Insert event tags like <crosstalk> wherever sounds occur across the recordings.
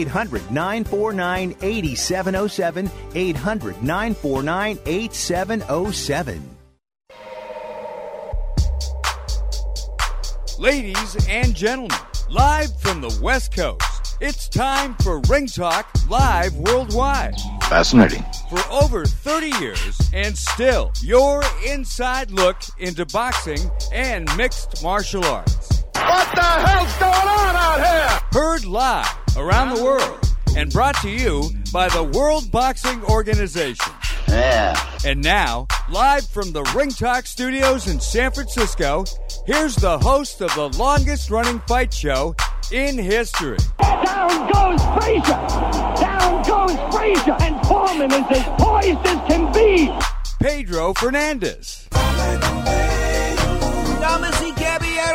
800 949 8707. 800 949 8707. Ladies and gentlemen, live from the West Coast, it's time for Ring Talk Live Worldwide. Fascinating. For over 30 years, and still your inside look into boxing and mixed martial arts. What the hell's going on out here? Heard live around the world and brought to you by the World Boxing Organization. Yeah. And now, live from the Ring Talk studios in San Francisco, here's the host of the longest running fight show in history. Down goes Frazier! Down goes Frazier! And Foreman is as poised as can be! Pedro Fernandez.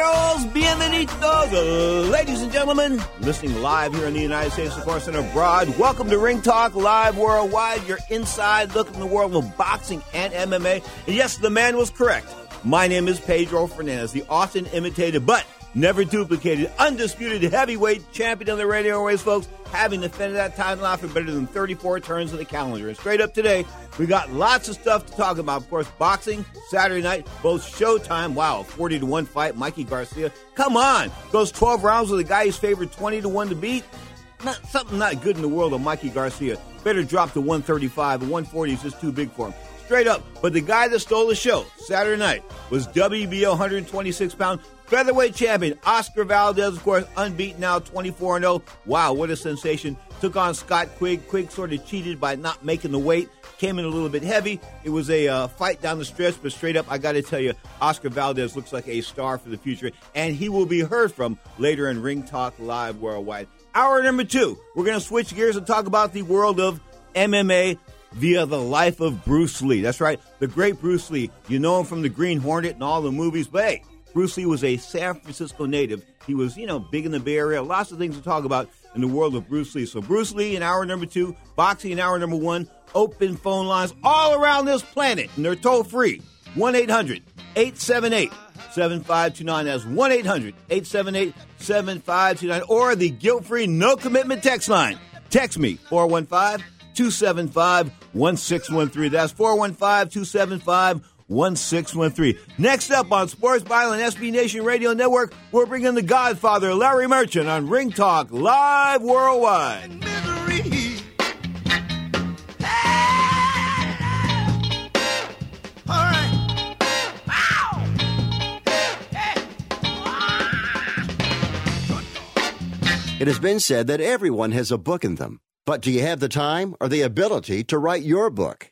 Caballeros, bienvenidos, ladies and gentlemen, listening live here in the United States, of course, and abroad. Welcome to Ring Talk Live Worldwide, your inside look in the world of boxing and MMA. And yes, the man was correct. My name is Pedro Fernandez, the often imitated but never duplicated, undisputed heavyweight champion of the radio ways, folks, having defended that title for better than 34 turns of the calendar. And straight up today, we got lots of stuff to talk about. Of course, boxing, Saturday night, both Showtime. Wow, 40 to 1 fight, Mikey Garcia. Come on, goes 12 rounds with a guy he's favored 20 to 1 to beat. Not, something not good in the world of Mikey Garcia. Better drop to 135. 140 is just too big for him. Straight up. But the guy that stole the show Saturday night was WBO 126 pound featherweight champion Oscar Valdez, of course, unbeaten now, 24 0. Wow, what a sensation. Took on Scott Quigg. Quigg sort of cheated by not making the weight. Came in a little bit heavy. It was a uh, fight down the stretch, but straight up, I got to tell you, Oscar Valdez looks like a star for the future, and he will be heard from later in Ring Talk Live Worldwide. Hour number two, we're going to switch gears and talk about the world of MMA via the life of Bruce Lee. That's right, the great Bruce Lee. You know him from the Green Hornet and all the movies, but hey, Bruce Lee was a San Francisco native. He was, you know, big in the Bay Area. Lots of things to talk about in the world of Bruce Lee. So Bruce Lee in hour number two, boxing in hour number one, open phone lines all around this planet, and they're toll free. 1 800 878 7529. That's 1 800 878 7529. Or the guilt free no commitment text line. Text me 415 275 1613. That's 415 275 1613. Next up on Sports Byline SB Nation Radio Network, we're bringing the Godfather, Larry Merchant, on Ring Talk Live Worldwide. It has been said that everyone has a book in them. But do you have the time or the ability to write your book?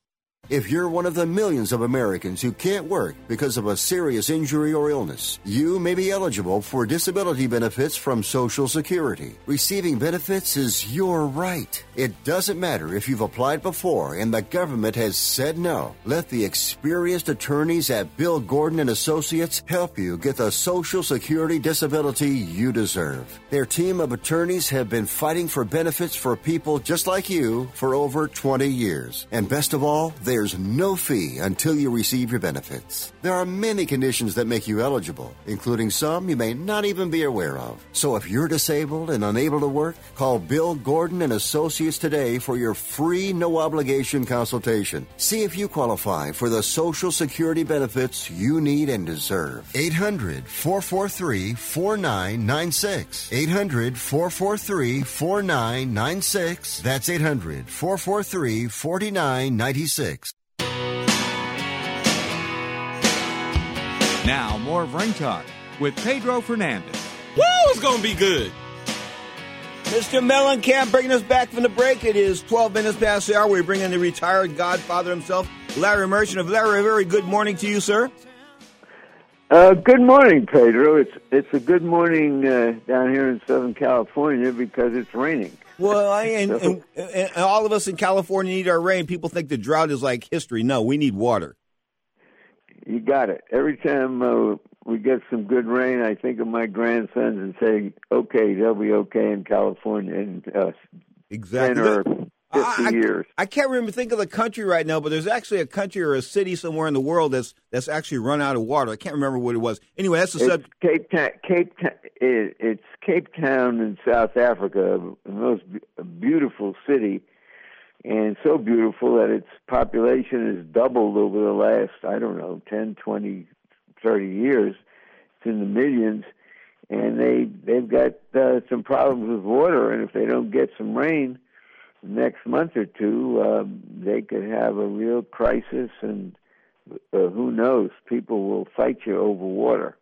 If you're one of the millions of Americans who can't work because of a serious injury or illness, you may be eligible for disability benefits from Social Security. Receiving benefits is your right. It doesn't matter if you've applied before and the government has said no. Let the experienced attorneys at Bill Gordon and Associates help you get the Social Security disability you deserve. Their team of attorneys have been fighting for benefits for people just like you for over 20 years. And best of all, they're there's no fee until you receive your benefits. There are many conditions that make you eligible, including some you may not even be aware of. So if you're disabled and unable to work, call Bill Gordon and Associates today for your free no obligation consultation. See if you qualify for the Social Security benefits you need and deserve. 800 443 4996. 800 443 4996. That's 800 443 4996. Now, more of Ring Talk with Pedro Fernandez. Woo, it's going to be good. Mr. Mellencamp bringing us back from the break. It is 12 minutes past the hour. We bring in the retired godfather himself, Larry Merchant of Larry. A very good morning to you, sir. Uh, good morning, Pedro. It's it's a good morning uh, down here in Southern California because it's raining. Well, I, <laughs> and, and, and all of us in California need our rain. People think the drought is like history. No, we need water. You got it. Every time uh, we get some good rain, I think of my grandsons and say, "Okay, they'll be okay in California And uh, exactly. or fifty I, years." I can't remember think of the country right now, but there's actually a country or a city somewhere in the world that's that's actually run out of water. I can't remember what it was. Anyway, that's the subject. Cape Town. Cape Town. It, it's Cape Town in South Africa, the most beautiful city and so beautiful that its population has doubled over the last I don't know 10, 20, 30 years. It's in the millions, and they they've got uh, some problems with water, and if they don't get some rain next month or two, um, they could have a real crisis, and uh, who knows? People will fight you over water.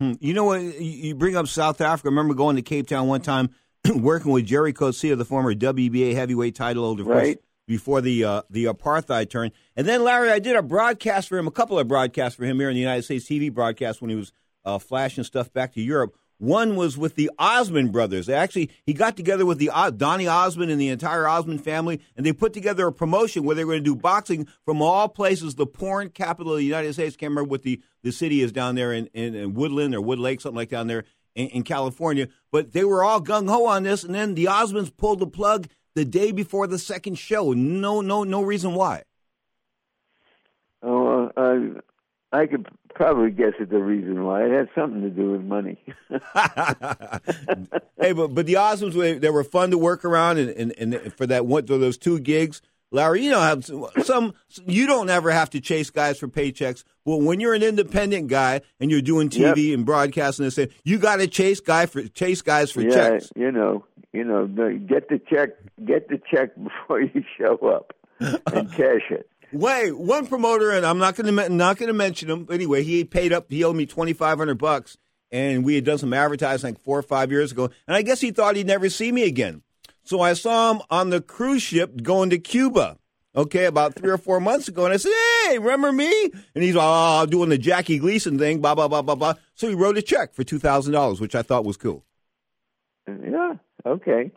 Hmm. You know what? You bring up South Africa. I remember going to Cape Town one time <clears throat> working with Gerrie Coetzee, the former WBA heavyweight title holder, right. before the uh, the apartheid turn. And then Larry, I did a broadcast for him, a couple of broadcasts for him here in the United States TV broadcast when he was uh, flashing stuff back to Europe. One was with the Osmond brothers. They actually, he got together with the Donny Osmond and the entire Osmond family, and they put together a promotion where they were going to do boxing from all places. The porn capital of the United States. Can't remember what the, the city is down there in, in, in Woodland or Wood Lake, something like down there in, in California. But they were all gung ho on this, and then the Osmonds pulled the plug the day before the second show. No, no, no reason why. Oh, uh, I could probably guess at the reason why. It had something to do with money. <laughs> hey, but but the Osmonds they were fun to work around, and, and, and for that one for those two gigs. Larry, you know, have some. You don't ever have to chase guys for paychecks. Well, when you're an independent guy and you're doing TV Yep. and broadcasting and saying you got to chase guy for chase guys for yeah, checks. you know, you know, get the check, get the check <laughs> before you show up and <laughs> cash it. Wait, one promoter, and I'm not going to not going to mention him. Anyway, he paid up. He owed me twenty five hundred bucks, and we had done some advertising like four or five years ago. And I guess he thought he'd never see me again. So I saw him on the cruise ship going to Cuba. Okay, about three or four months ago, and I said, "Hey, remember me?" And he's oh, doing the Jackie Gleason thing, blah blah blah blah blah. So he wrote a check for two thousand dollars, which I thought was cool. Yeah, okay.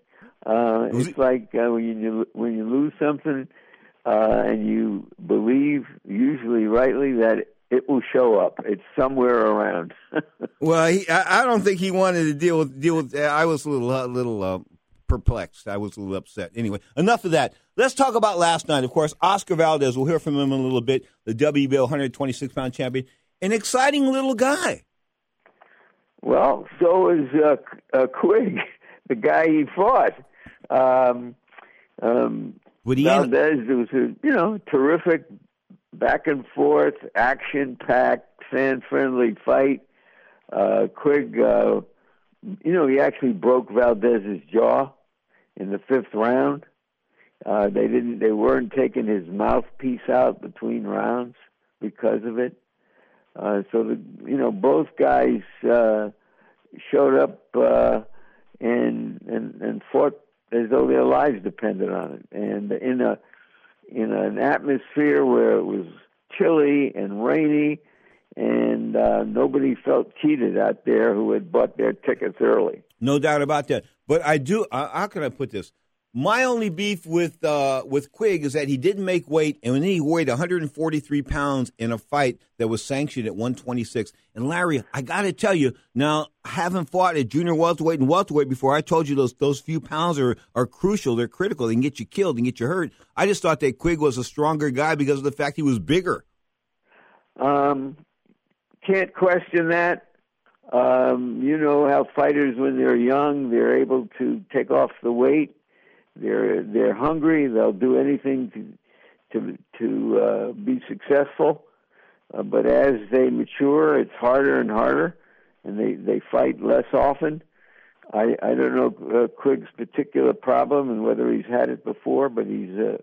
Uh, it's like uh, when you when you lose something uh, and you believe, usually rightly, that it will show up. It's somewhere around. <laughs> well, he, I, I, don't think he wanted to deal with deal with. I was a little, a little uh, perplexed. I was a little upset. Anyway, enough of that. Let's talk about last night. Of course, Oscar Valdez. We'll hear from him in a little bit. The WBO 126 pound champion, an exciting little guy. Well, so is uh, uh, Quigg, <laughs> the guy he fought. Um, um, Valdez it was a you know terrific back and forth, action packed, fan friendly fight. Uh, Quigg, uh, you know, he actually broke Valdez's jaw in the fifth round. Uh, they didn't. They weren't taking his mouthpiece out between rounds because of it. Uh, so the you know both guys uh, showed up uh, and and and fought as though their lives depended on it. And in a in an atmosphere where it was chilly and rainy, and uh, nobody felt cheated out there who had bought their tickets early. No doubt about that. But I do. Uh, how can I put this? My only beef with uh, with Quigg is that he didn't make weight, and when he weighed 143 pounds in a fight that was sanctioned at 126. And Larry, I got to tell you, now I haven't fought at junior welterweight and welterweight before. I told you those those few pounds are are crucial. They're critical. They can get you killed and get you hurt. I just thought that Quigg was a stronger guy because of the fact he was bigger. Um, can't question that. Um, you know how fighters, when they're young, they're able to take off the weight they're they're hungry. They'll do anything to to to uh, be successful. Uh, but as they mature, it's harder and harder, and they they fight less often. I I don't know uh, Quigg's particular problem and whether he's had it before, but he's uh,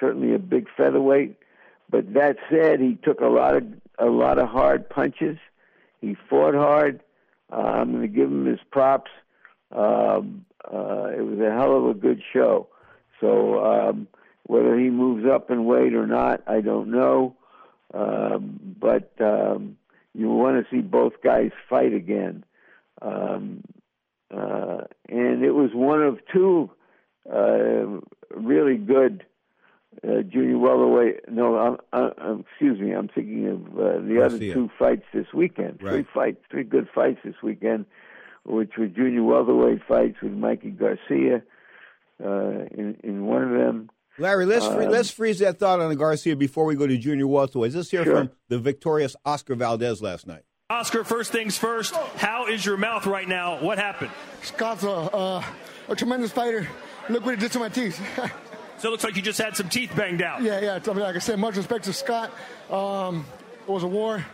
certainly a big featherweight. But that said, he took a lot of a lot of hard punches. He fought hard. Uh, I'm going to give him his props. Um, uh, it was a hell of a good show. So um, whether he moves up in weight or not, I don't know. Um, but um, you want to see both guys fight again. Um, uh, and it was one of two uh, really good uh, junior welterweight. No, I'm, I'm, excuse me. I'm thinking of uh, the Garcia. other two fights this weekend. Right. Three fights, three good fights this weekend which were junior welterweight fights with Mikey Garcia uh, in in one of them. Larry, let's um, let's freeze that thought on Garcia before we go to junior welterweight. Let's hear sure. from the victorious Oscar Valdez last night. Oscar, first things first. How is your mouth right now? What happened? Scott's a, uh, a tremendous fighter. Look what he did to my teeth. <laughs> so it looks like you just had some teeth banged out. Yeah, yeah. I mean, like I said, much respect to Scott. Um, it was a war.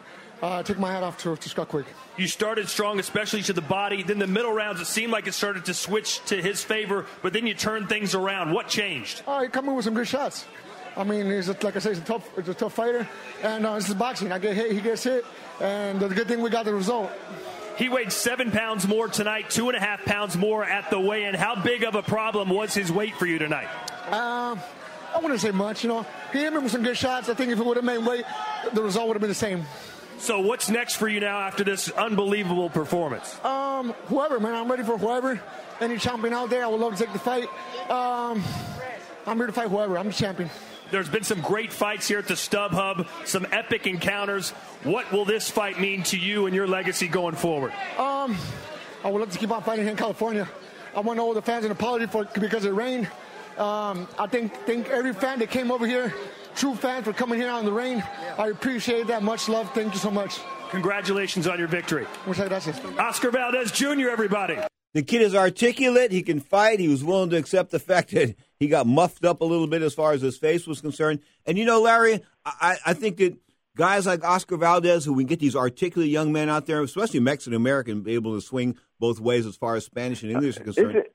Uh, take my hat off to, to Scott Quigg. You started strong, especially to the body. Then the middle rounds, it seemed like it started to switch to his favor, but then you turned things around. What changed? Oh, he come in with some good shots. I mean, he's a, like I say, he's a tough, he's a tough fighter, and uh, this is boxing. I get hit, he gets hit, and the good thing we got the result. He weighed seven pounds more tonight, two and a half pounds more at the weigh-in. How big of a problem was his weight for you tonight? Um, I wouldn't say much. You know, he hit me with some good shots. I think if it would have made weight, the result would have been the same. So what's next for you now after this unbelievable performance? Um, whoever, man. I'm ready for whoever. Any champion out there, I would love to take the fight. Um, I'm here to fight whoever. I'm the champion. There's been some great fights here at the StubHub, some epic encounters. What will this fight mean to you and your legacy going forward? Um, I would love to keep on fighting here in California. I want all the fans an apology for because it rained. Um, I think think every fan that came over here true fan for coming here on the rain. I appreciate that. Much love. Thank you so much. Congratulations on your victory. Muchas gracias. Oscar Valdez Jr., everybody. The kid is articulate. He can fight. He was willing to accept the fact that he got muffed up a little bit as far as his face was concerned. And you know, Larry, I, I think that guys like Oscar Valdez, who we get these articulate young men out there, especially Mexican American, be able to swing both ways as far as Spanish and English are concerned. It,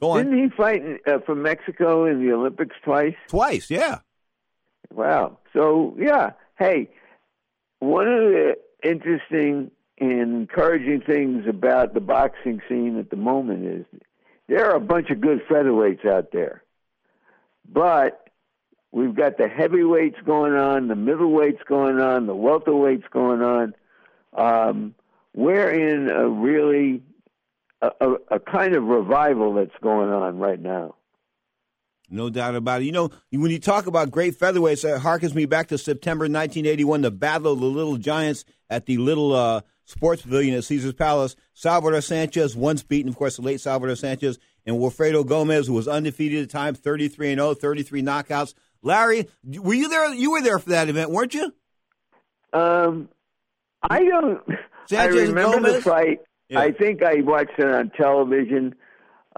Go on. Didn't he fight uh, for Mexico in the Olympics twice? Twice, yeah. Wow. So yeah, hey, one of the interesting and encouraging things about the boxing scene at the moment is there are a bunch of good featherweights out there, but we've got the heavyweights going on, the middleweights going on, the welterweights going on. Um, we're in a really a, a, a kind of revival that's going on right now. No doubt about it. You know, when you talk about great featherweights, it harkens me back to September 1981, the Battle of the Little Giants at the Little uh, Sports Pavilion at Caesar's Palace. Salvador Sanchez, once beaten, of course, the late Salvador Sanchez, and Wilfredo Gomez, who was undefeated at the time, 33 and 0, 33 knockouts. Larry, were you there? You were there for that event, weren't you? Um, I don't. Sanchez I remember Gomez? the fight. Yeah. I think I watched it on television.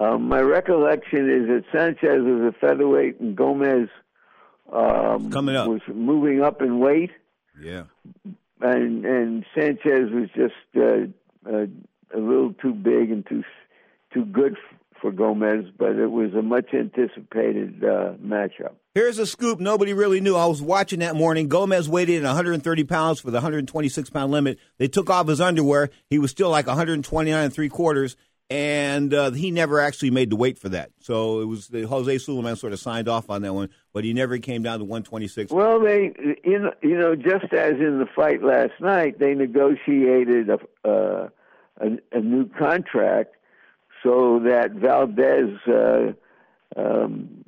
Um, my recollection is that Sanchez was a featherweight and Gomez um, Coming up. was moving up in weight, Yeah. and and Sanchez was just uh, uh, a little too big and too too good for Gomez, but it was a much anticipated uh, matchup. Here's a scoop nobody really knew. I was watching that morning. Gomez weighed in 130 pounds for the 126 pound limit. They took off his underwear. He was still like 129 and three quarters, and uh, he never actually made the weight for that. So it was the Jose Sulaiman sort of signed off on that one, but he never came down to 126. Well, they, you know, you know, just as in the fight last night, they negotiated a uh, a, a new contract so that Valdez uh, um,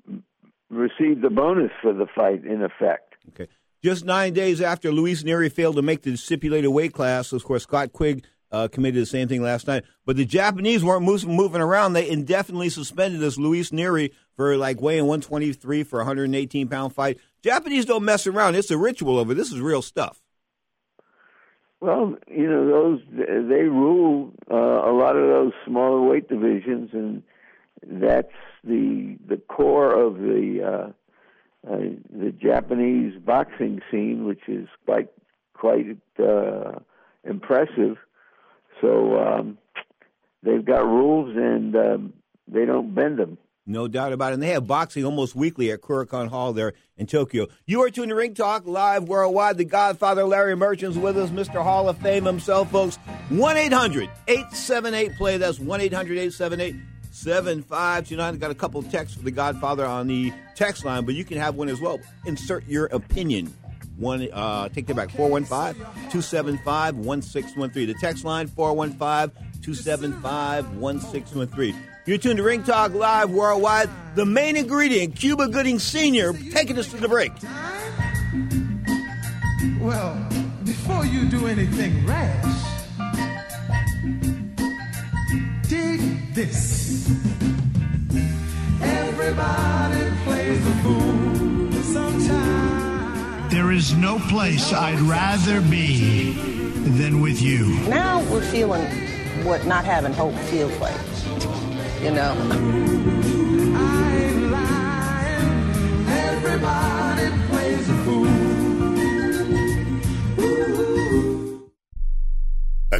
received the bonus for the fight. In effect, Okay. Just nine days after Luis Neri failed to make the stipulated weight class, of course, Scott Quigg uh, committed the same thing last night. But the Japanese weren't move, moving around. They indefinitely suspended this Luis Neri for like weighing 123 for a 118 pound fight. Japanese don't mess around. It's a ritual over. This is real stuff. well, you know, those they rule uh, a lot of those smaller weight divisions, and that's the the core of the uh, uh, the Japanese boxing scene, which is quite quite uh, impressive. So um, they've got rules, and um, they don't bend them. No doubt about it. And they have boxing almost weekly at Korakuen Hall there in Tokyo. You are tuned to Ring Talk live worldwide. The Godfather Larry Merchant's with us, Mr. Hall of Fame himself, folks. 1 800 878 play. That's 1 800 878 7529. Got a couple texts for the Godfather on the text line, but you can have one as well. Insert your opinion. One, uh, take that back. 415 275 1613. The text line 415 275 1613. You're tuned to Ring Talk Live worldwide. The main ingredient, Cuba Gooding Sr., taking us to the break. Well, before you do anything rash, dig this. Everybody is no place I'd rather be than with you. Now we're feeling what not having hope feels like. You know? I ain't lying. Everybody plays the fool.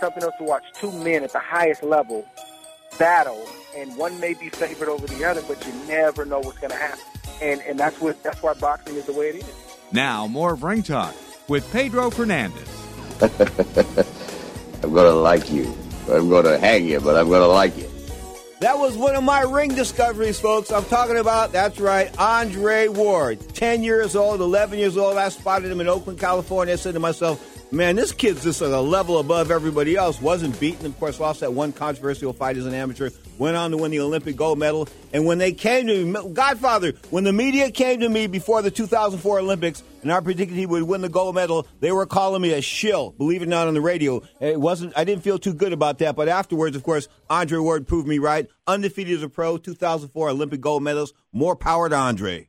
Something else to watch two men at the highest level battle, and one may be favored over the other, but you never know what's going to happen. And and that's what that's why boxing is the way it is. Now, more of Ring Talk with Pedro Fernandez. <laughs> I'm going to like you. I'm going to hang you, but I'm going to like you. That was one of my ring discoveries, folks. I'm talking about, that's right, Andre Ward. 10 years old, 11 years old. I spotted him in Oakland, California. I said to myself, man, this kid's just at a level above everybody else. Wasn't beaten, of course, lost that one controversial fight as an amateur. Went on to win the Olympic gold medal. And when they came to me, Godfather, when the media came to me before the 2004 Olympics and I predicted he would win the gold medal, they were calling me a shill, believe it or not, on the radio. It wasn't, I didn't feel too good about that. But afterwards, of course, Andre Ward proved me right. Undefeated as a pro, 2004 Olympic gold medals. More power to Andre.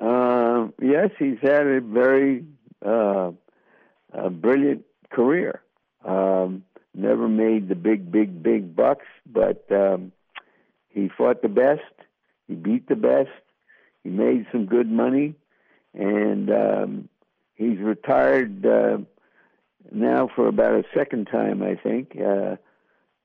Uh, yes, he's had a very uh, a brilliant career. Um, never made the big, big, big bucks, but um, he fought the best. He beat the best. He made some good money, and um, he's retired uh, now for about a second time, I think. Uh,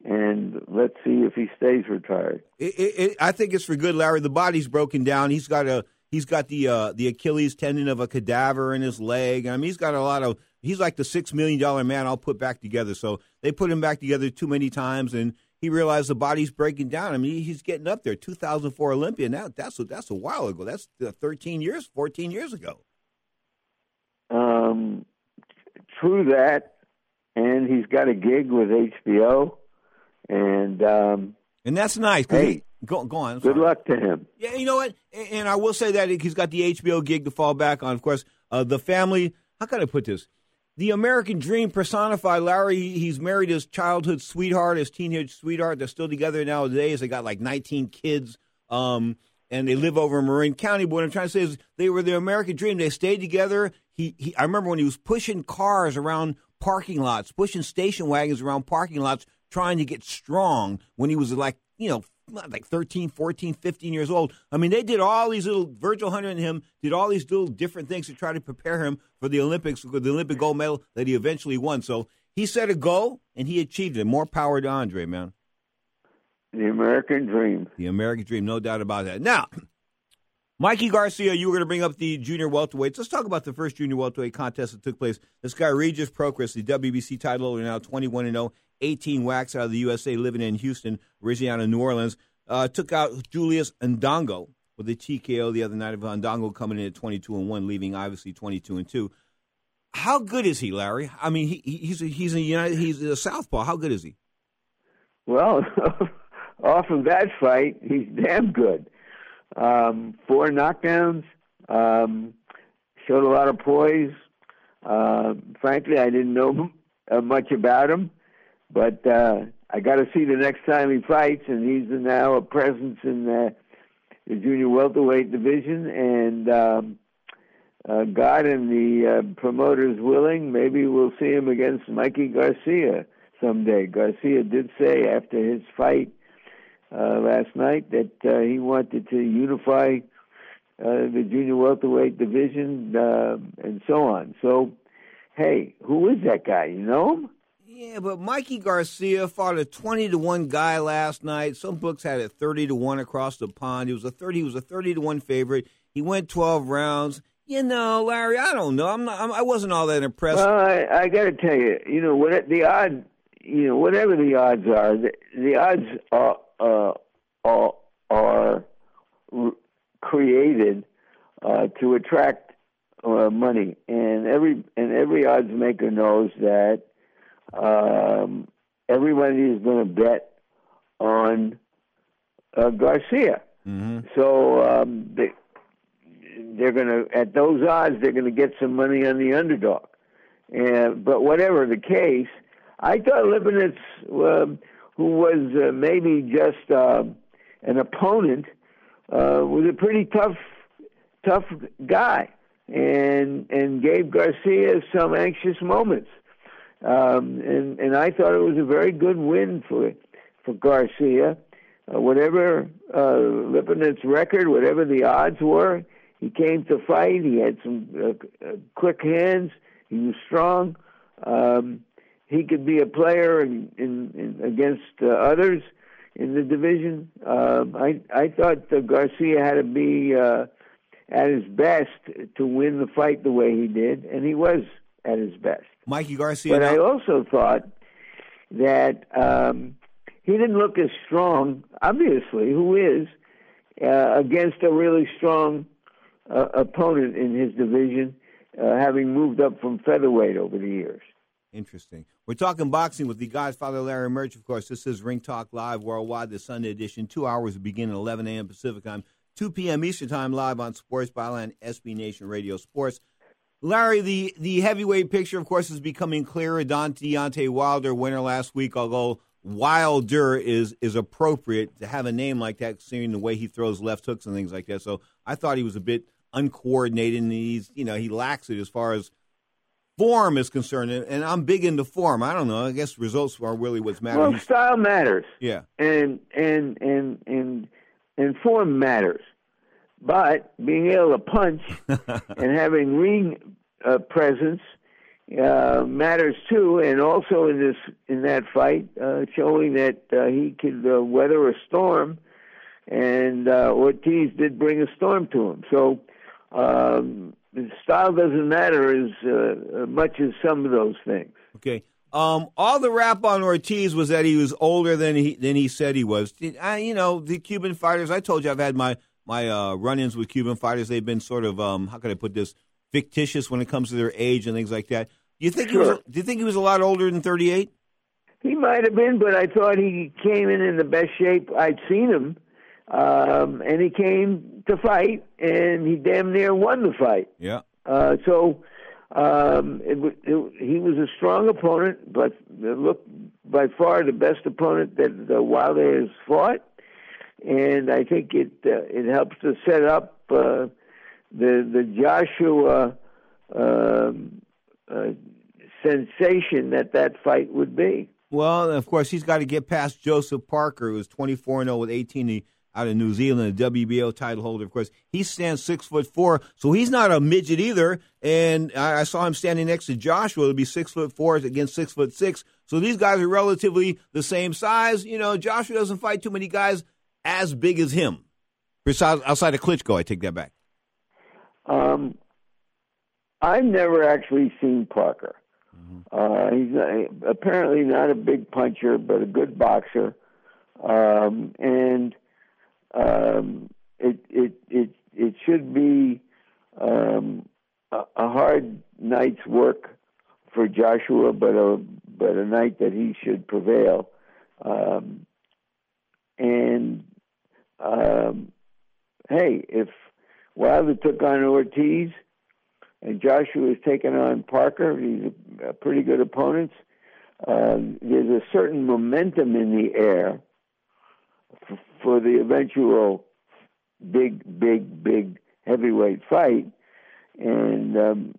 and let's see if he stays retired. It, it, it, I think it's for good, Larry. The body's broken down. He's got a he's got the uh, the Achilles tendon of a cadaver in his leg. I mean, he's got a lot of. He's like the six million dollar man I'll put back together. So they put him back together too many times, and he realized the body's breaking down. I mean, he's getting up there. 2004 Olympia. Now that's a, that's a while ago. That's uh, 13 years, 14 years ago. Um, true that, and he's got a gig with HBO, and um, and that's nice. Hey, he, go go on. Good luck to him. Yeah, you know what? And, and I will say that he's got the HBO gig to fall back on. Of course, uh, the family. How can I put this? The American dream personified. Larry, he's married his childhood sweetheart, his teenage sweetheart. They're still together nowadays. They got like 19 kids, um, and they live over in Marin County. But what I'm trying to say is, they were the American dream. They stayed together. He, he, I remember when he was pushing cars around parking lots, pushing station wagons around parking lots, trying to get strong when he was like, you know, like 13, 14, 15 years old. I mean, they did all these little, Virgil Hunter and him did all these little different things to try to prepare him for the Olympics, for the Olympic gold medal that he eventually won. So he set a goal and he achieved it. More power to Andre, man. The American dream. The American dream, no doubt about that. Now, Mikey Garcia, you were going to bring up the junior welterweights. Let's talk about the first junior welterweight contest that took place. This guy, Regis Prograis, the WBC title holder, now 21 and 0, 18 whacks out of the USA, living in Houston, of New Orleans. Uh, took out Julius Indongo with a TKO the other night of Indongo coming in at 22 and 1, leaving obviously 22 and 2. How good is he, Larry? I mean, he, he's a, he's a United, he's a southpaw. How good is he? Well, <laughs> off of that fight, he's damn good. Um, four knockdowns, um, showed a lot of poise. Uh, frankly, I didn't know <laughs> much about him, but uh, I got to see the next time he fights, and he's now a presence in the, the junior welterweight division. And um, uh, God and the uh, promoters willing, maybe we'll see him against Mikey Garcia someday. Garcia did say after his fight uh, last night that uh, he wanted to unify uh, the junior welterweight division uh, and so on. So, hey, who is that guy? You know him? Yeah, but Mikey Garcia fought a twenty to one guy last night. Some books had it thirty to one across the pond. He was a thirty. He was a thirty to one favorite. He went twelve rounds. You know, Larry, I don't know. I'm not. I'm, I wasn't all that impressed. Well, I, I got to tell you, you know, what the odd, you know, whatever the odds are, the, the odds are uh, are, are created uh, to attract uh, money, and every and every odds maker knows that um, everybody is going to bet on uh, Garcia. Mm-hmm. So um, they they're going to at those odds they're going to get some money on the underdog. And but whatever the case, I thought Lipinets, um, who was uh, maybe just uh, an opponent, uh, was a pretty tough tough guy, and and gave Garcia some anxious moments. Um, and and I thought it was a very good win for for Garcia. Uh, whatever uh, Lipinets' record, whatever the odds were, he came to fight. He had some uh, uh, quick hands. He was strong. Um, he could be a player in, in, in against uh, others in the division. Um, I I thought uh, Garcia had to be uh, at his best to win the fight the way he did, and he was at his best. Mikey Garcia. But now- I also thought that um, he didn't look as strong. Obviously, who is uh, against a really strong uh, opponent in his division, uh, having moved up from featherweight over the years. Interesting. We're talking boxing with the Godfather Larry Merch. Of course, this is Ring Talk Live Worldwide, the Sunday edition. Two hours begin at 11 a.m. Pacific time, 2 p.m. Eastern time, live on Sports Byline, SB Nation Radio Sports. Larry, the, the heavyweight picture, of course, is becoming clearer. Don Deontay Wilder, winner last week, although Wilder is is appropriate to have a name like that, seeing the way he throws left hooks and things like that. So I thought he was a bit uncoordinated, and he's you know he lacks it as far as form is concerned. And I'm big into form. I don't know. I guess results are really what's matter. Well, style matters. yeah. and and and and and form matters. But being able to punch <laughs> and having ring uh, presence uh, matters too, and also in this in that fight, uh, showing that uh, he could uh, weather a storm, and uh, Ortiz did bring a storm to him. So um, style doesn't matter as uh, much as some of those things. Okay. Um, all the rap on Ortiz was that he was older than he than he said he was. I, you know, the Cuban fighters. I told you I've had my my uh, run-ins with Cuban fighters. They've been sort of um, how can I put this fictitious when it comes to their age and things like that. Do you think he was? Do you think he was a lot older than thirty-eight? He might have been, but I thought he came in in the best shape I'd seen him. Um, and he came to fight, and he damn near won the fight. Yeah. Uh, so um, it, it, he was a strong opponent, but look by far the best opponent that uh, Wilder has fought. And I think it uh, it helps to set up uh, the the Joshua um, uh, sensation that that fight would be. Well, of course, he's got to get past Joseph Parker, who's 24 and 0 with 18 out of New Zealand, a WBO title holder. Of course, he stands six foot four, so he's not a midget either. And I, I saw him standing next to Joshua. It'll be six foot four against six foot six. So these guys are relatively the same size. You know, Joshua doesn't fight too many guys as big as him. Besides, outside of Klitschko, I take that back. Um, I've never actually seen Parker. Uh, he's not, apparently not a big puncher, but a good boxer. Um, and um, it it it it should be um, a, a hard night's work for Joshua, but a but a night that he should prevail. Um, and um, hey, if Wilder took on Ortiz and Joshua is taking on Parker, these are pretty good opponents. Um, there's a certain momentum in the air f- for the eventual big, big, big heavyweight fight. And um,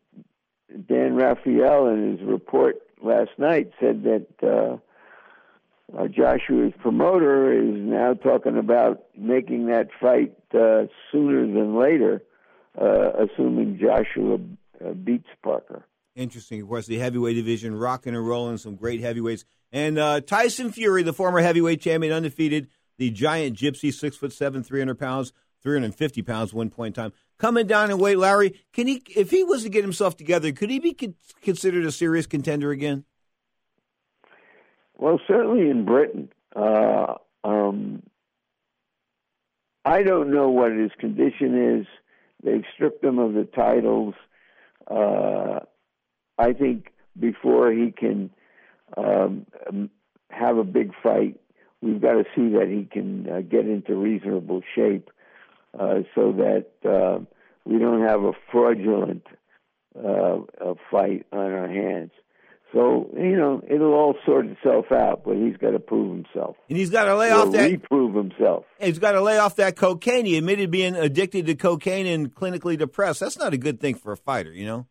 Dan Rafael, in his report last night, said that uh, Joshua's promoter is now talking about making that fight uh, sooner than later, uh, assuming Joshua uh, beats Parker. Interesting. Of course, the heavyweight division rocking and rolling, some great heavyweights. And uh, Tyson Fury, the former heavyweight champion, undefeated, the giant gypsy, six foot seven, 300 pounds, 350 pounds, one point in time. Coming down in weight, Larry, can he, if he was to get himself together, could he be considered a serious contender again? Well, certainly in Britain. Uh, um, I don't know what his condition is. They've stripped him of the titles. Uh, I think before he can um, have a big fight, we've got to see that he can uh, get into reasonable shape uh, so that uh, we don't have a fraudulent uh, a fight on our hands. So you know it'll all sort itself out, but he's got to prove himself, and he's got to lay off that reprove himself. He's got to lay off that cocaine. He admitted being addicted to cocaine and clinically depressed. That's not a good thing for a fighter, you know.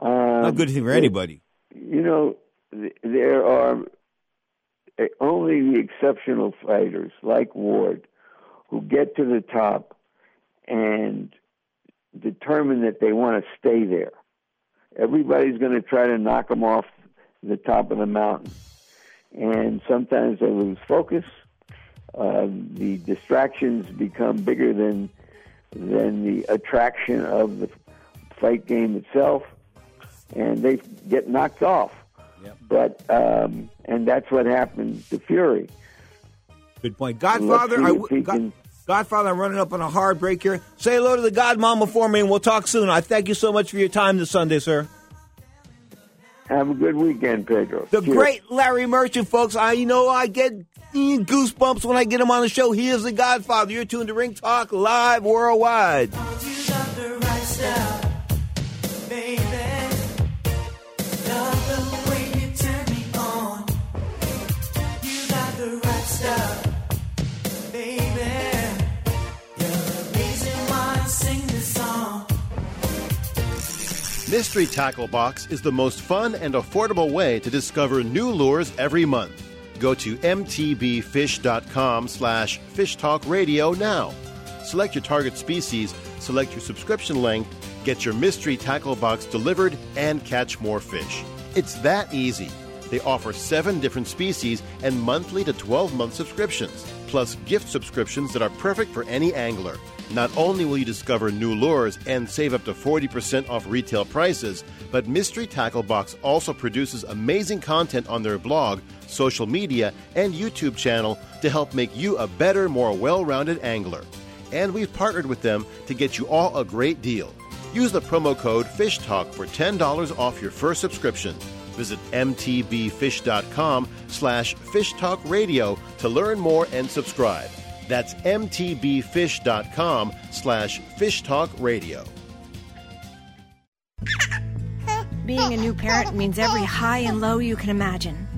Um, not a good thing for anybody. You know, there are only the exceptional fighters like Ward who get to the top and determine that they want to stay there everybody's going to try to knock them off the top of the mountain. And sometimes they lose focus. Uh, the distractions become bigger than than the attraction of the fight game itself, and they get knocked off. Yep. But um, and that's what happened to Fury. Good point, Godfather. I, God, can, Godfather, I'm running up on a hard break here. Say hello to the Godmama for me, and we'll talk soon. I thank you so much for your time this Sunday, sir. Have a good weekend, Pedro. The Cheers. great Larry Merchant, folks. I you know I get goosebumps when I get him on the show. He is the Godfather. You're tuned to Ring Talk Live Worldwide. Mystery Tackle Box is the most fun and affordable way to discover new lures every month. Go to mtbfish.com slash fishtalkradio now. Select your target species, select your subscription length, get your Mystery Tackle Box delivered, and catch more fish. It's that easy. They offer seven different species and monthly to 12 month subscriptions, plus gift subscriptions that are perfect for any angler. Not only will you discover new lures and save up to 40% off retail prices, but Mystery Tackle Box also produces amazing content on their blog, social media, and YouTube channel to help make you a better, more well rounded angler. And we've partnered with them to get you all a great deal. Use the promo code FISHTALK for $10 off your first subscription. Visit mtbfish.com slash fishtalkradio to learn more and subscribe. That's mtbfish.com slash fishtalkradio. Being a new parent means every high and low you can imagine.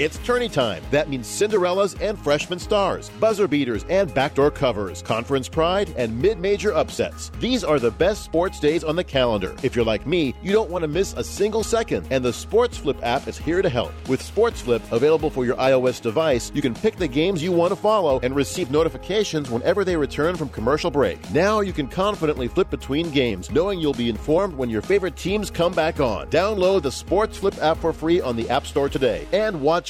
It's tourney time. That means Cinderellas and freshman stars, buzzer beaters and backdoor covers, conference pride and mid-major upsets. These are the best sports days on the calendar. If you're like me, you don't want to miss a single second, and the Sports Flip app is here to help. With Sports Flip available for your iOS device, you can pick the games you want to follow and receive notifications whenever they return from commercial break. Now you can confidently flip between games, knowing you'll be informed when your favorite teams come back on. Download the Sports Flip app for free on the App Store today and watch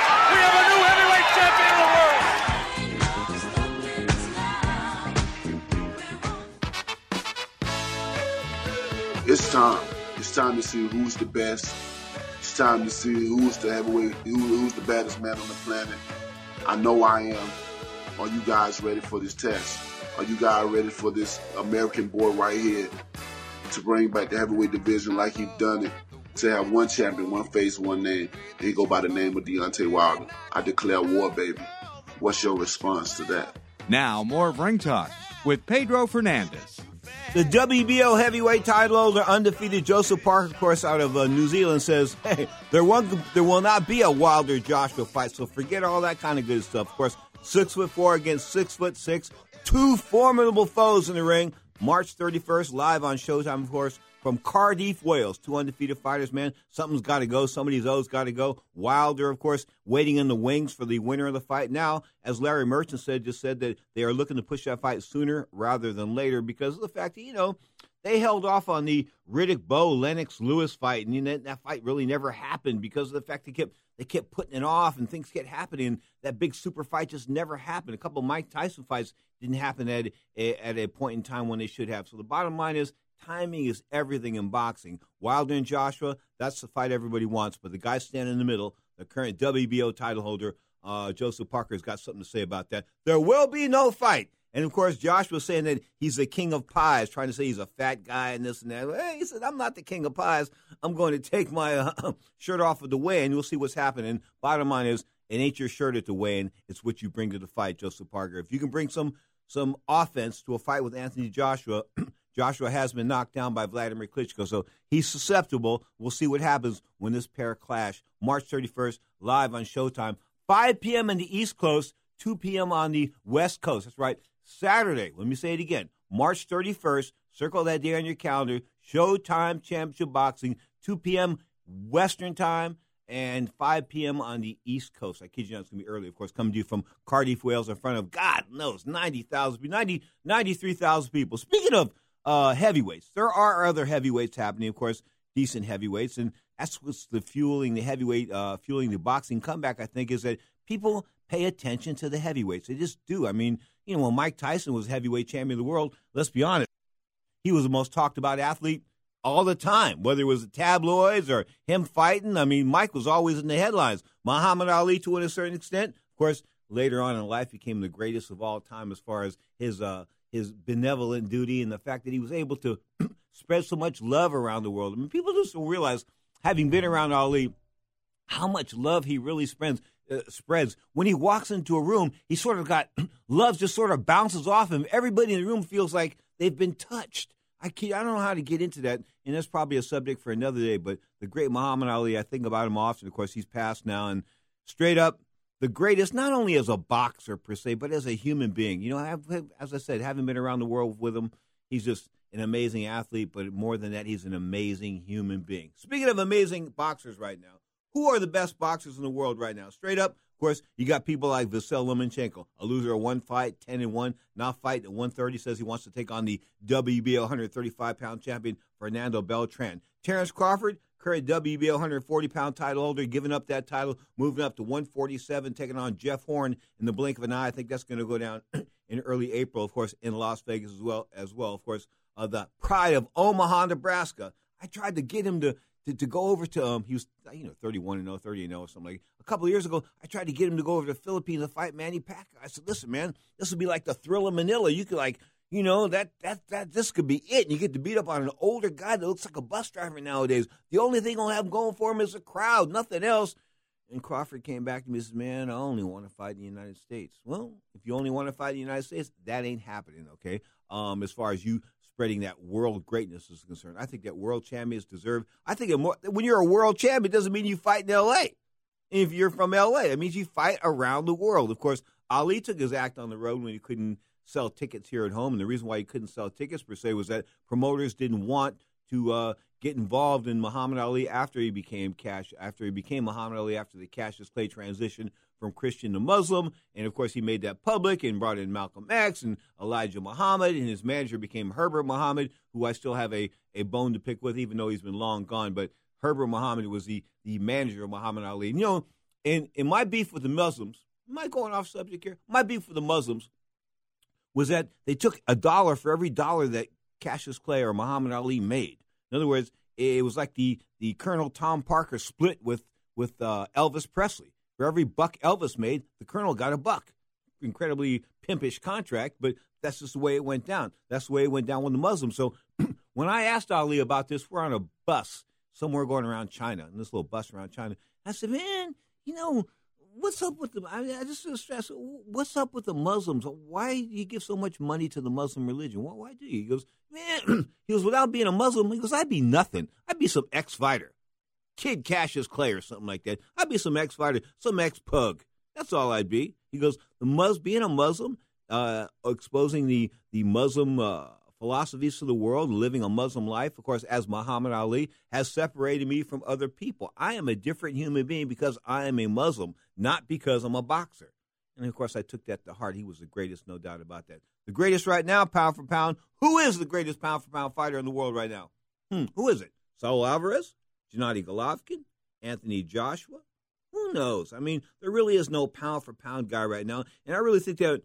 It's time. It's time to see who's the best. It's time to see who's the heavyweight, who, who's the baddest man on the planet. I know I am. Are you guys ready for this test? Are you guys ready for this American boy right here to bring back the heavyweight division like he's done it? To have one champion, one face, one name. He go by the name of Deontay Wilder. I declare war, baby. What's your response to that? Now, more of Ring Talk with Pedro Fernandez. The WBO heavyweight title holder, undefeated Joseph Parker, of course, out of uh, New Zealand, says, "Hey, there won't, there will not be a Wilder Joshua fight, so forget all that kind of good stuff." Of course, six foot four against six foot six, two formidable foes in the ring. March 31st, live on Showtime, of course, from Cardiff, Wales. Two undefeated fighters, man. Something's got to go. Somebody's always got to go. Wilder, of course, waiting in the wings for the winner of the fight. Now, as Larry Merchant said, just said that they are looking to push that fight sooner rather than later because of the fact that, you know, they held off on the Riddick Bowe Lennox Lewis fight, and you know, that fight really never happened because of the fact they kept they kept putting it off, and things kept happening. That big super fight just never happened. A couple of Mike Tyson fights didn't happen at a, at a point in time when they should have. So the bottom line is timing is everything in boxing. Wilder and Joshua, that's the fight everybody wants, but the guy standing in the middle, the current WBO title holder, uh, Joseph Parker, has got something to say about that. There will be no fight. And of course, Josh was saying that he's the king of pies, trying to say he's a fat guy and this and that. He said, I'm not the king of pies. I'm going to take my uh, <laughs> shirt off of the weigh, and you'll see what's happening. Bottom line is, it ain't your shirt at the weigh-in. It's what you bring to the fight, Joseph Parker. If you can bring some some offense to a fight with Anthony Joshua, <clears throat> Joshua has been knocked down by Vladimir Klitschko, so he's susceptible. We'll see what happens when this pair clash. March 31st, live on Showtime, 5 p.m. in the East Coast, 2 p.m. on the West Coast. That's right. Saturday, let me say it again, March 31st, circle that day on your calendar, Showtime Championship Boxing, 2 p.m. Western Time and 5 p.m. on the East Coast. I kid you not, it's going to be early, of course, coming to you from Cardiff, Wales, in front of, God knows, 90,000, 90, 93,000 people. Speaking of uh, heavyweights, there are other heavyweights happening, of course, decent heavyweights, and that's what's the fueling the heavyweight, uh, fueling the boxing comeback, I think, is that people pay attention to the heavyweights. They just do. I mean, you know, when Mike Tyson was heavyweight champion of the world, let's be honest, he was the most talked about athlete all the time, whether it was the tabloids or him fighting. I mean, Mike was always in the headlines. Muhammad Ali, to a certain extent, of course, later on in life became the greatest of all time as far as his uh, his benevolent duty and the fact that he was able to <clears throat> spread so much love around the world. I mean, people just don't realize, having been around Ali, how much love he really spreads. Uh, spreads when he walks into a room. He sort of got <clears throat> love just sort of bounces off him. Everybody in the room feels like they've been touched. I can't, I don't know how to get into that, and that's probably a subject for another day. But the great Muhammad Ali, I think about him often. Of course, he's passed now, and straight up, the greatest, not only as a boxer per se, but as a human being. You know, I've, as I said, having been around the world with him, he's just an amazing athlete. But more than that, he's an amazing human being. Speaking of amazing boxers, right now, who are the best boxers in the world right now? Straight up, of course, you got people like Vasyl Lomachenko, a loser of one fight, 10 and 1, not fight at 130, says he wants to take on the WBO 135 pound champion Fernando Beltran. Terrence Crawford, current WBO 140 pound title holder, giving up that title, moving up to 147, taking on Jeff Horn in the blink of an eye. I think that's going to go down <clears throat> in early April, of course, in Las Vegas as well. As well, of course, uh, the pride of Omaha, Nebraska. I tried to get him to to, to go over to um he was you know 31 and 0 30 and 0 or something like a couple years ago I tried to get him to go over to the Philippines to fight Manny Pacquiao I said listen man this would be like the thrill of Manila you could like you know that that that this could be it and you get to beat up on an older guy that looks like a bus driver nowadays the only thing gonna have going for him is a crowd nothing else and Crawford came back to me and says, man I only want to fight in the United States well if you only want to fight in the United States that ain't happening okay um as far as you spreading that world greatness is concerned. I think that world champions deserve. I think more, when you're a world champion, it doesn't mean you fight in L.A. If you're from L.A., it means you fight around the world. Of course, Ali took his act on the road when he couldn't sell tickets here at home, and the reason why he couldn't sell tickets per se was that promoters didn't want to uh, get involved in Muhammad Ali after he became cash after he became Muhammad Ali after the Cassius Clay transition from Christian to Muslim. And of course, he made that public and brought in Malcolm X and Elijah Muhammad, and his manager became Herbert Muhammad, who I still have a, a bone to pick with, even though he's been long gone. But Herbert Muhammad was the, the manager of Muhammad Ali. And, you know, in, in my beef with the Muslims, am I going off subject here? My beef with the Muslims was that they took a dollar for every dollar that Cassius Clay or Muhammad Ali made. In other words, it was like the, the Colonel Tom Parker split with, with uh, Elvis Presley. For every buck Elvis made, the colonel got a buck. Incredibly pimpish contract, but that's just the way it went down. That's the way it went down with the Muslims. So <clears throat> when I asked Ali about this, we're on a bus somewhere going around China, in this little bus around China. I said, man, you know, what's up with the? I, I just feel stressed. What's up with the Muslims? Why do you give so much money to the Muslim religion? Why, why do you? He goes, man. <clears throat> he goes, without being a Muslim, he goes, I'd be nothing. I'd be some ex fighter. Kid Cassius Clay or something like that. I'd be some ex fighter, some ex pug. That's all I'd be. He goes, the Mus being a Muslim, uh, exposing the the Muslim uh, philosophies to the world, living a Muslim life, of course, as Muhammad Ali has separated me from other people. I am a different human being because I am a Muslim, not because I'm a boxer. And of course, I took that to heart. He was the greatest, no doubt about that. The greatest right now, pound for pound. Who is the greatest pound for pound fighter in the world right now? Hmm, who is it? Saul Alvarez? Gennady Golovkin, Anthony Joshua. Who knows? I mean, there really is no pound for pound guy right now, and I really think that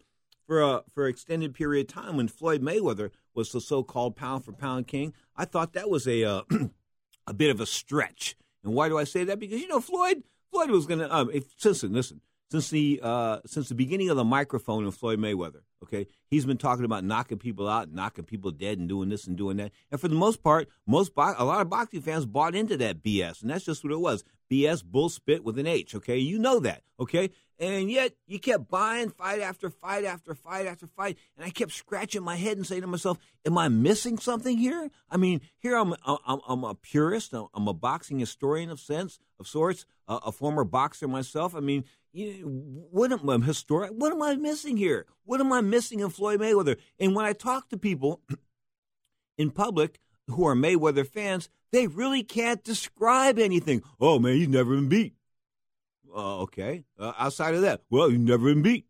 for a for an extended period of time, when Floyd Mayweather was the so-called pound for pound king, I thought that was a uh, <clears throat> a bit of a stretch. And why do I say that? Because you know, Floyd Floyd was going to um, if, listen, listen. Since the uh, since the beginning of the microphone of Floyd Mayweather, okay, he's been talking about knocking people out, knocking people dead, and doing this and doing that. And for the most part, most bo- a lot of boxing fans bought into that BS, and that's just what it was: BS, bull spit with an H. Okay, you know that. Okay, and yet you kept buying fight after fight after fight after fight, and I kept scratching my head and saying to myself, "Am I missing something here?" I mean, here I'm I'm, I'm a purist, I'm a boxing historian of sense of sorts, a, a former boxer myself. I mean, you what am I historic? What am I missing here? What am I missing in Floyd Mayweather? And when I talk to people <clears throat> in public who are Mayweather fans, they really can't describe anything. Oh man, he's never been beat. Uh, okay. Uh, outside of that, well, he's never been beat.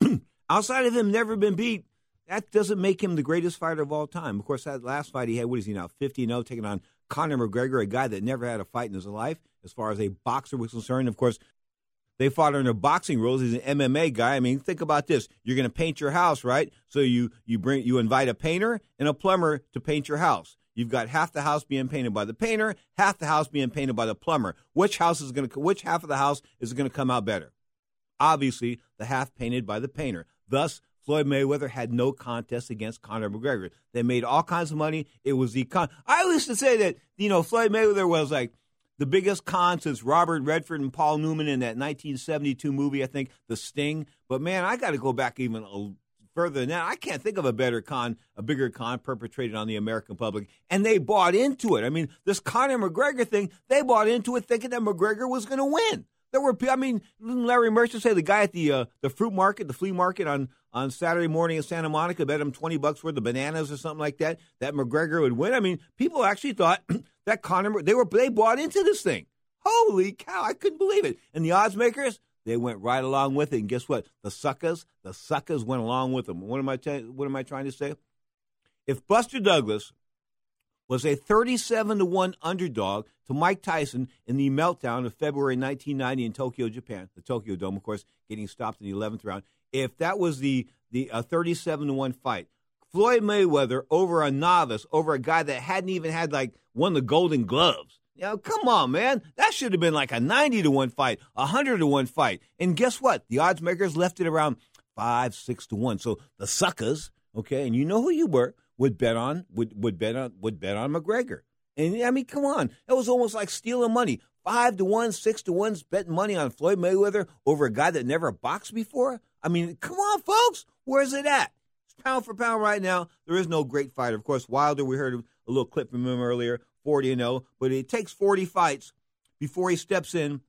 <clears throat> outside of him never been beat, that doesn't make him the greatest fighter of all time. Of course, that last fight he had, what is he now, 50 0, taking on Conor McGregor, a guy that never had a fight in his life as far as a boxer was concerned. Of course, they fought under boxing rules. He's an MMA guy. I mean, think about this: you're going to paint your house, right? So you you bring you invite a painter and a plumber to paint your house. You've got half the house being painted by the painter, half the house being painted by the plumber. Which house is going to which half of the house is going to come out better? Obviously, the half painted by the painter. Thus, Floyd Mayweather had no contest against Conor McGregor. They made all kinds of money. It was the con. I used to say that you know Floyd Mayweather was like the biggest con since Robert Redford and Paul Newman in that 1972 movie, I think, The Sting. But man, I got to go back even a, further than that. I can't think of a better con, a bigger con perpetrated on the American public. And they bought into it. I mean, this Conor McGregor thing, they bought into it thinking that McGregor was going to win. There were, I mean, Larry Merchant say the guy at the uh, the fruit market, the flea market on on Saturday morning in Santa Monica bet him twenty bucks worth of bananas or something like that that McGregor would win. I mean, people actually thought <clears throat> that Conor they were they bought into this thing. Holy cow! I couldn't believe it. And the odds makers they went right along with it. And guess what? The suckers, the suckers went along with them. What am I t- what am I trying to say? If Buster Douglas was a 37 to 1 underdog to Mike Tyson in the meltdown of February 1990 in Tokyo, Japan. The Tokyo Dome, of course, getting stopped in the 11th round. If that was the the uh, 37 to 1 fight, Floyd Mayweather over a novice, over a guy that hadn't even had like won the Golden Gloves. Know, come on, man. That should have been like a 90 to 1 fight, a 100 to 1 fight. And guess what? The odds makers left it around 5, 6 to 1. So the suckers, okay, and you know who you were, would bet on would, would bet on would bet on McGregor. And I mean, come on. That was almost like stealing money. Five to one, six to one's betting money on Floyd Mayweather over a guy that never boxed before. I mean, come on, folks. Where's it at? Pound for pound right now. There is no great fighter. Of course, Wilder, we heard a little clip from him earlier. 40 and 0, but it takes 40 fights before he steps in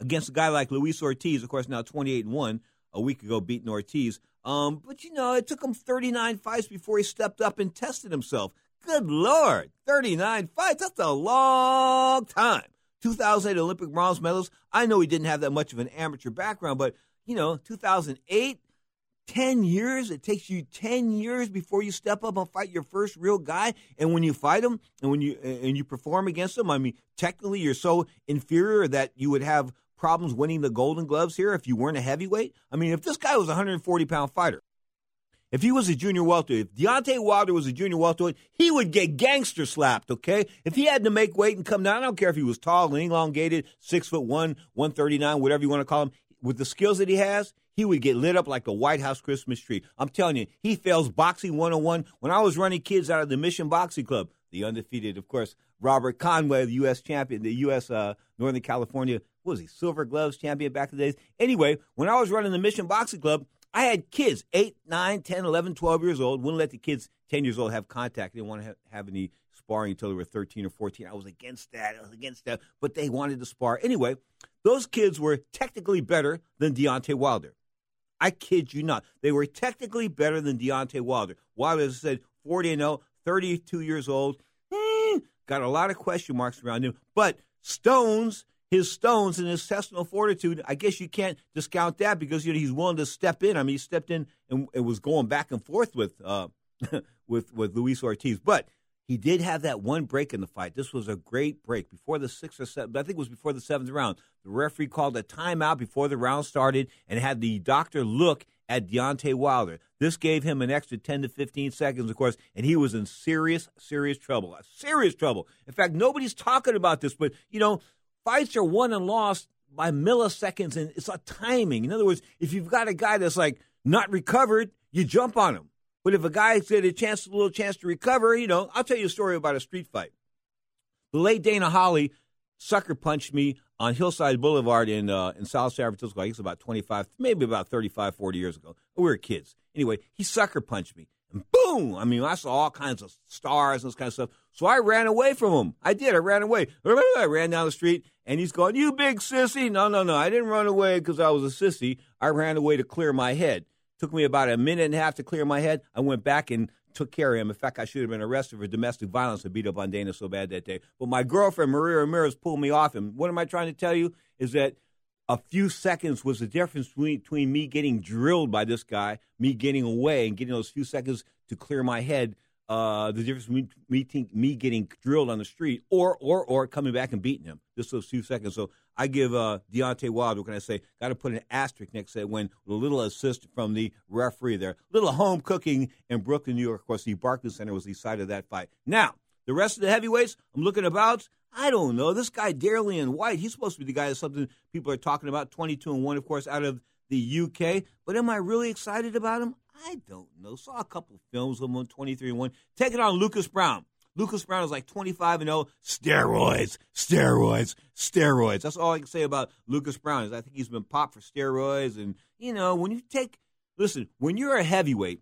against a guy like Luis Ortiz, of course, now 28 and 1, a week ago beating Ortiz. Um, but you know, it took him 39 fights before he stepped up and tested himself. Good Lord, 39 fights, that's a long time. 2008 Olympic bronze medals. I know he didn't have that much of an amateur background, but you know, 2008, 10 years. It takes you 10 years before you step up and fight your first real guy. And when you fight him and when you and you perform against him, I mean, technically you're so inferior that you would have problems winning the Golden Gloves here if you weren't a heavyweight. I mean, if this guy was a 140 pound fighter, if he was a junior welterweight, if Deontay Wilder was a junior welterweight, he would get gangster slapped, okay? If he had to make weight and come down, I don't care if he was tall and elongated, six foot one, 139, whatever you want to call him, with the skills that he has, he would get lit up like the White House Christmas tree. I'm telling you, he fails boxing 101. When I was running kids out of the Mission Boxing Club, the undefeated, of course, Robert Conway, the U.S. champion, the U.S. Uh, Northern California, what was he, Silver Gloves champion back in the days? Anyway, when I was running the Mission Boxing Club, I had kids, 8, 9, 10, 11, 12 years old. Wouldn't let the kids 10 years old have contact. They didn't want to have any sparring until they were 13 or 14. I was against that. I was against that. But they wanted to spar. Anyway, those kids were technically better than Deontay Wilder. I kid you not. They were technically better than Deontay Wilder. Wilder, said, 40 and 0, 32 years old. Hmm, got a lot of question marks around him. But Stones, his stones and his intestinal fortitude, I guess you can't discount that because you know he's willing to step in. I mean, he stepped in and, and was going back and forth with uh, <laughs> with with Luis Ortiz. But he did have that one break in the fight. This was a great break before the sixth or seventh. I think it was before the seventh round. The referee called a timeout before the round started and had the doctor look at Deontay Wilder. This gave him an extra 10 to 15 seconds, of course, and he was in serious, serious trouble. Serious trouble. In fact, nobody's talking about this, but, you know, fights are won and lost by milliseconds, and it's a timing. In other words, if you've got a guy that's like not recovered, you jump on him. But if a guy's got a chance, a little chance to recover, you know, I'll tell you a story about a street fight. The late Dana Holly sucker punched me on Hillside Boulevard in uh, in South San Francisco. I guess about 25, maybe about 35, 40 years ago. We were kids. Anyway, he sucker punched me. And boom! I mean, I saw all kinds of stars and this kind of stuff. So I ran away from him. I did. I ran away. I ran down the street, and he's going, "You big sissy!" No, no, no. I didn't run away because I was a sissy. I ran away to clear my head. Took me about a minute and a half to clear my head. I went back and took care of him. In fact, I should have been arrested for domestic violence and beat up on Dana so bad that day. But my girlfriend, Maria Ramirez, pulled me off him. What am I trying to tell you? Is that a few seconds was the difference between, between me getting drilled by this guy, me getting away, and getting those few seconds to clear my head. Uh, the difference between me, me getting drilled on the street or or or coming back and beating him. Just those few seconds. So I give uh, Deontay Wilder, what can I say? Got to put an asterisk next to it when with a little assist from the referee there. Little home cooking in Brooklyn, New York. Of course, the Barclays Center was the site of that fight. Now, the rest of the heavyweights, I'm looking about. I don't know. This guy, Dillian Whyte, he's supposed to be the guy that's something people are talking about. 22 and 1, of course, out of the UK. But am I really excited about him? I don't know. Saw a couple films of him on 23 and 1. Taking on Lucas Browne. Lucas Browne is like 25 and 0. Steroids, steroids, steroids. That's all I can say about Lucas Browne is I think he's been popped for steroids. And, you know, when you take, listen, when you're a heavyweight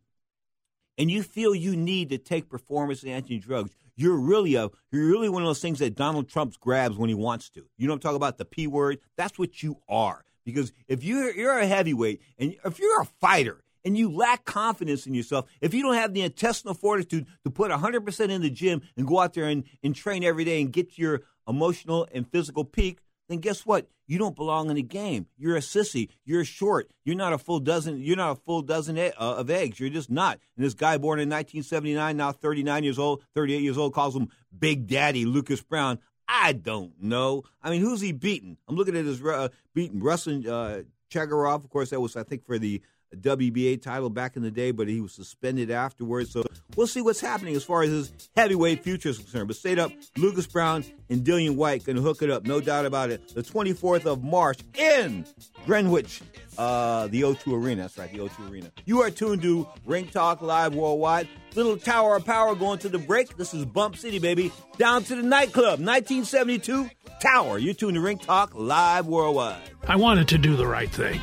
and you feel you need to take performance enhancing drugs, you're really a you're really one of those things that Donald Trump grabs when he wants to. You know I'm talking about the P word? That's what you are. Because if you're you're a heavyweight and if you're a fighter and you lack confidence in yourself, if you don't have the intestinal fortitude to put 100% in the gym and go out there and, and train every day and get your emotional and physical peak, then guess what? You don't belong in the game. You're a sissy. You're short. You're not a full dozen. You're not a full dozen uh, of eggs. You're just not. And this guy born in 1979, now 39 years old, 38 years old, calls him Big Daddy Lucas Browne. I don't know. I mean, who's he beating? I'm looking at his uh, beating Ruslan uh, Chagaroff. Of course, that was I think for the WBA title back in the day, but he was suspended afterwards. So we'll see what's happening as far as his heavyweight future is concerned. But stayed up, Lucas Browne and Dillian Whyte to hook it up, no doubt about it. The 24th of March in Greenwich, uh, the O2 Arena. That's right, the O2 Arena. You are tuned to Ring Talk Live Worldwide. Little Tower of Power going to the break. This is Bump City, baby. Down to the nightclub, 1972 Tower. You're tuned to Ring Talk Live Worldwide. I wanted to do the right thing.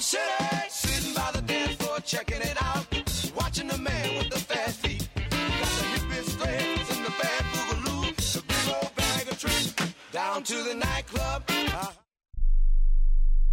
City, sitting by the dance floor, checking it out, watching the man with the fast feet. Got the hippest dreads and the bad boogaloo, the big old bag of tricks. Down to the nightclub. Uh,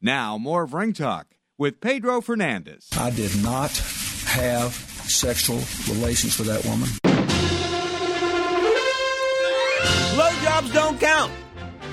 Now, more of Ring Talk with Pedro Fernandez. I did not have sexual relations with that woman. Blowjobs don't count.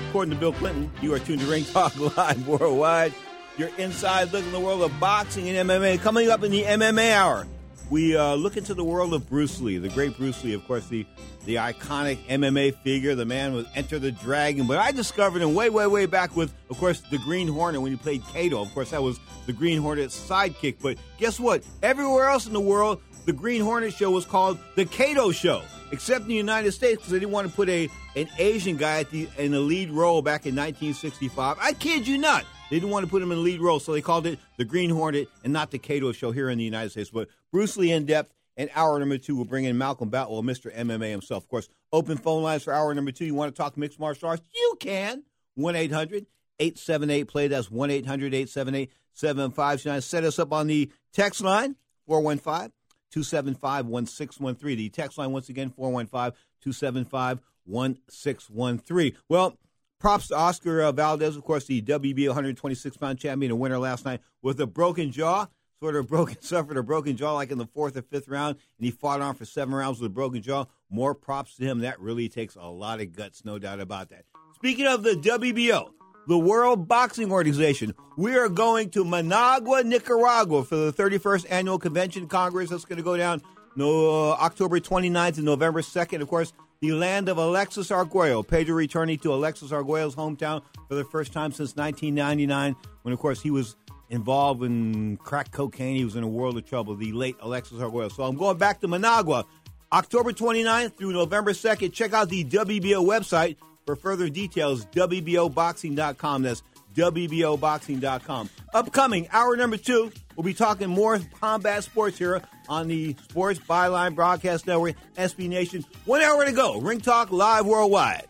According to Bill Clinton, you are tuned to Ring Talk <laughs> Live worldwide. Your inside look in the world of boxing and MMA. Coming up in the MMA hour, we uh, look into the world of Bruce Lee, the great Bruce Lee, of course, the the iconic MMA figure, the man with Enter the Dragon. But I discovered him way, way, way back with, of course, the Green Hornet when he played Kato. Of course, that was the Green Hornet's sidekick. But guess what? Everywhere else in the world, the Green Hornet show was called the Kato Show, except in the United States because they didn't want to put a an Asian guy the, in the lead role back in 1965. I kid you not. They didn't want to put him in the lead role, so they called it the Green Hornet and not the Kato Show here in the United States. But Bruce Lee in depth. And hour number two, we'll bring in Malcolm Batwell, Mr. MMA himself. Of course, open phone lines for hour number two. You want to talk mixed martial arts? You can. 1 800 878 play. That's 1 800 878 7529. Set us up on the text line 415 275 1613. The text line, once again, 415 275 1613. Well, Props to Oscar uh, Valdez, of course, the WBO 126 pound champion and winner last night with a broken jaw. Sort of broken, <laughs> suffered a broken jaw like in the fourth or fifth round, and he fought on for seven rounds with a broken jaw. More props to him. That really takes a lot of guts, no doubt about that. Speaking of the WBO, the World Boxing Organization, we are going to Managua, Nicaragua for the 31st Annual Convention Congress. That's going to go down no, uh, October 29th and November 2nd. Of course, the land of Alexis Arguello. Pedro returning to Alexis Arguello's hometown for the first time since 1999, when, of course, he was involved in crack cocaine. He was in a world of trouble, the late Alexis Arguello. So I'm going back to Managua, October 29th through November 2nd. Check out the WBO website for further details, WBOboxing.com. That's WBOboxing.com. Upcoming, hour number two, we'll be talking more combat sports here on the Sports Byline Broadcast Network, SB Nation. One hour to go. Ring Talk live worldwide.